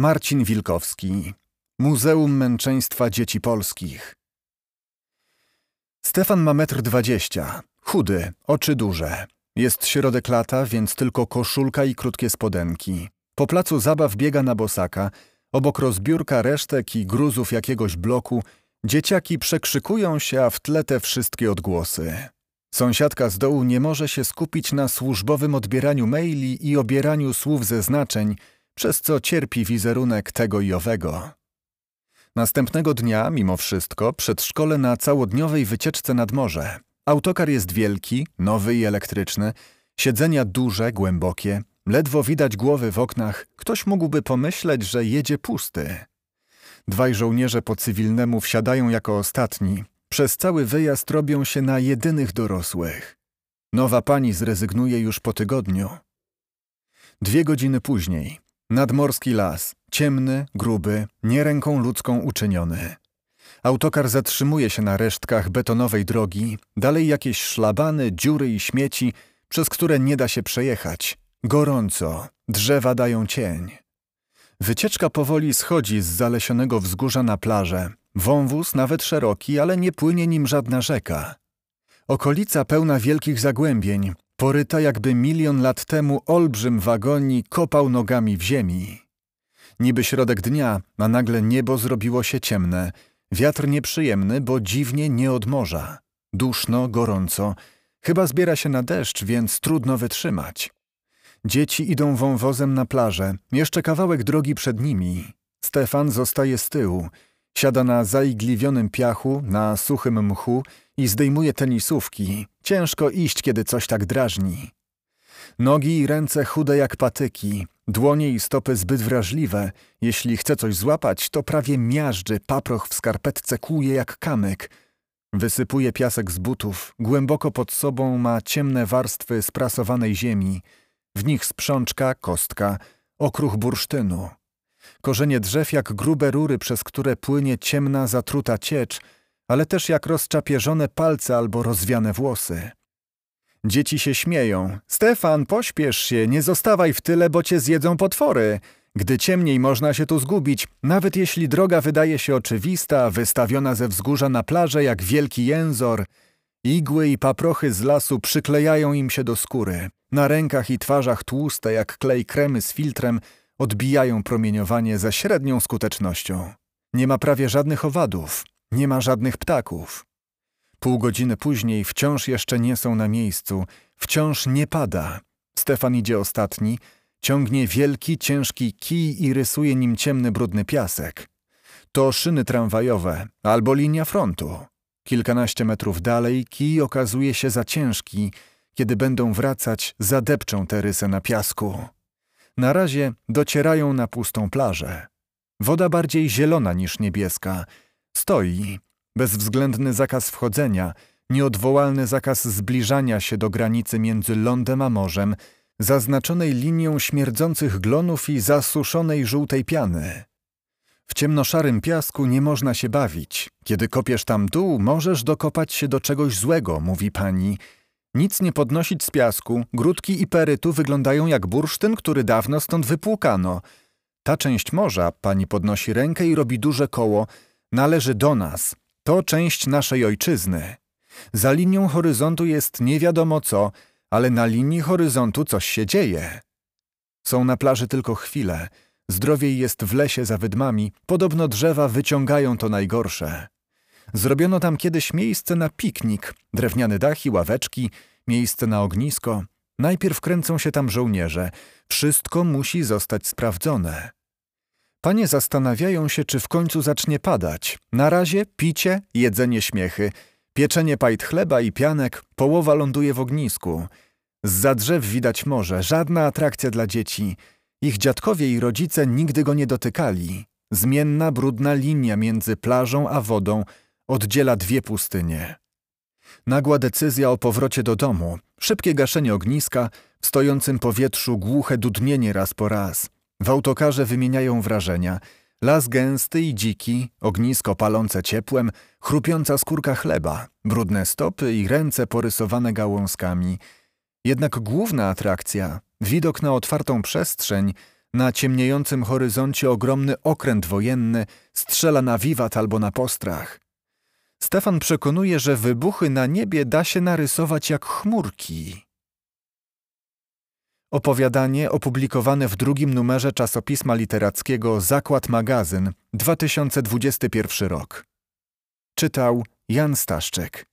Marcin Wilkowski Muzeum Męczeństwa Dzieci Polskich Stefan ma metr dwadzieścia, chudy, oczy duże. Jest środek lata, więc tylko koszulka i krótkie spodenki. Po placu zabaw biega na bosaka, obok rozbiórka resztek i gruzów jakiegoś bloku, dzieciaki przekrzykują się, a w tle te wszystkie odgłosy. Sąsiadka z dołu nie może się skupić na służbowym odbieraniu maili i obieraniu słów ze znaczeń, przez co cierpi wizerunek tego i owego. Następnego dnia, mimo wszystko, przedszkole na całodniowej wycieczce nad morze. Autokar jest wielki, nowy i elektryczny, siedzenia duże, głębokie, ledwo widać głowy w oknach. Ktoś mógłby pomyśleć, że jedzie pusty. Dwaj żołnierze po cywilnemu wsiadają jako ostatni. Przez cały wyjazd robią się na jedynych dorosłych. Nowa pani zrezygnuje już po tygodniu. Dwie godziny później. Nadmorski las, ciemny, gruby, nie ręką ludzką uczyniony. Autokar zatrzymuje się na resztkach betonowej drogi, dalej jakieś szlabany, dziury i śmieci, przez które nie da się przejechać. Gorąco, drzewa dają cień. Wycieczka powoli schodzi z zalesionego wzgórza na plażę. Wąwóz nawet szeroki, ale nie płynie nim żadna rzeka. Okolica pełna wielkich zagłębień, poryta jakby milion lat temu olbrzym wagoni kopał nogami w ziemi. Niby środek dnia, a nagle niebo zrobiło się ciemne, wiatr nieprzyjemny, bo dziwnie nie od morza. Duszno, gorąco, chyba zbiera się na deszcz, więc trudno wytrzymać. Dzieci idą wąwozem na plażę, jeszcze kawałek drogi przed nimi. Stefan zostaje z tyłu, siada na zaigliwionym piachu, na suchym mchu i zdejmuje tenisówki. Ciężko iść, kiedy coś tak drażni. Nogi i ręce chude jak patyki, dłonie i stopy zbyt wrażliwe. Jeśli chce coś złapać, to prawie miażdży, paproch w skarpetce kłuje jak kamyk. Wysypuje piasek z butów, głęboko pod sobą ma ciemne warstwy sprasowanej ziemi. W nich sprzączka, kostka, okruch bursztynu. Korzenie drzew jak grube rury, przez które płynie ciemna, zatruta ciecz – ale też jak rozczapieżone palce albo rozwiane włosy. Dzieci się śmieją. Stefan, pośpiesz się, nie zostawaj w tyle, bo cię zjedzą potwory. Gdy ciemniej można się tu zgubić, nawet jeśli droga wydaje się oczywista, wystawiona ze wzgórza na plażę jak wielki jęzor. Igły i paprochy z lasu przyklejają im się do skóry. Na rękach i twarzach tłuste jak klej kremy z filtrem odbijają promieniowanie ze średnią skutecznością. Nie ma prawie żadnych owadów. Nie ma żadnych ptaków. Pół godziny później wciąż jeszcze nie są na miejscu, wciąż nie pada. Stefan idzie ostatni, ciągnie wielki, ciężki kij i rysuje nim ciemny, brudny piasek. To szyny tramwajowe albo linia frontu. Kilkanaście metrów dalej kij okazuje się za ciężki. Kiedy będą wracać, zadepczą tę rysę na piasku. Na razie docierają na pustą plażę. Woda bardziej zielona niż niebieska – Stoi. Bezwzględny zakaz wchodzenia, nieodwołalny zakaz zbliżania się do granicy między lądem a morzem, zaznaczonej linią śmierdzących glonów i zasuszonej żółtej piany. W ciemnoszarym piasku nie można się bawić. Kiedy kopiesz tam dół, możesz dokopać się do czegoś złego, mówi pani. Nic nie podnosić z piasku, grudki i perytu wyglądają jak bursztyn, który dawno stąd wypłukano. Ta część morza, pani podnosi rękę i robi duże koło, należy do nas. To część naszej ojczyzny. Za linią horyzontu jest nie wiadomo co, ale na linii horyzontu coś się dzieje. Są na plaży tylko chwile. Zdrowiej jest w lesie za wydmami. Podobno drzewa wyciągają to najgorsze. Zrobiono tam kiedyś miejsce na piknik, drewniane dachy, ławeczki, miejsce na ognisko. Najpierw kręcą się tam żołnierze. Wszystko musi zostać sprawdzone. Panie zastanawiają się, czy w końcu zacznie padać. Na razie picie, jedzenie śmiechy, pieczenie pajt chleba i pianek, połowa ląduje w ognisku. Z drzew widać morze, żadna atrakcja dla dzieci. Ich dziadkowie i rodzice nigdy go nie dotykali. Zmienna, brudna linia między plażą a wodą oddziela dwie pustynie. Nagła decyzja o powrocie do domu, szybkie gaszenie ogniska, w stojącym powietrzu głuche dudnienie raz po raz – w autokarze wymieniają wrażenia. Las gęsty i dziki, ognisko palące ciepłem, chrupiąca skórka chleba, brudne stopy i ręce porysowane gałązkami. Jednak główna atrakcja, widok na otwartą przestrzeń, Na ciemniejącym horyzoncie ogromny okręt wojenny strzela na wiwat albo na postrach. Stefan przekonuje, że wybuchy na niebie da się narysować jak chmurki. Opowiadanie opublikowane w drugim numerze czasopisma literackiego Zakład Magazyn 2021 rok. Czytał Jan Staszczyk.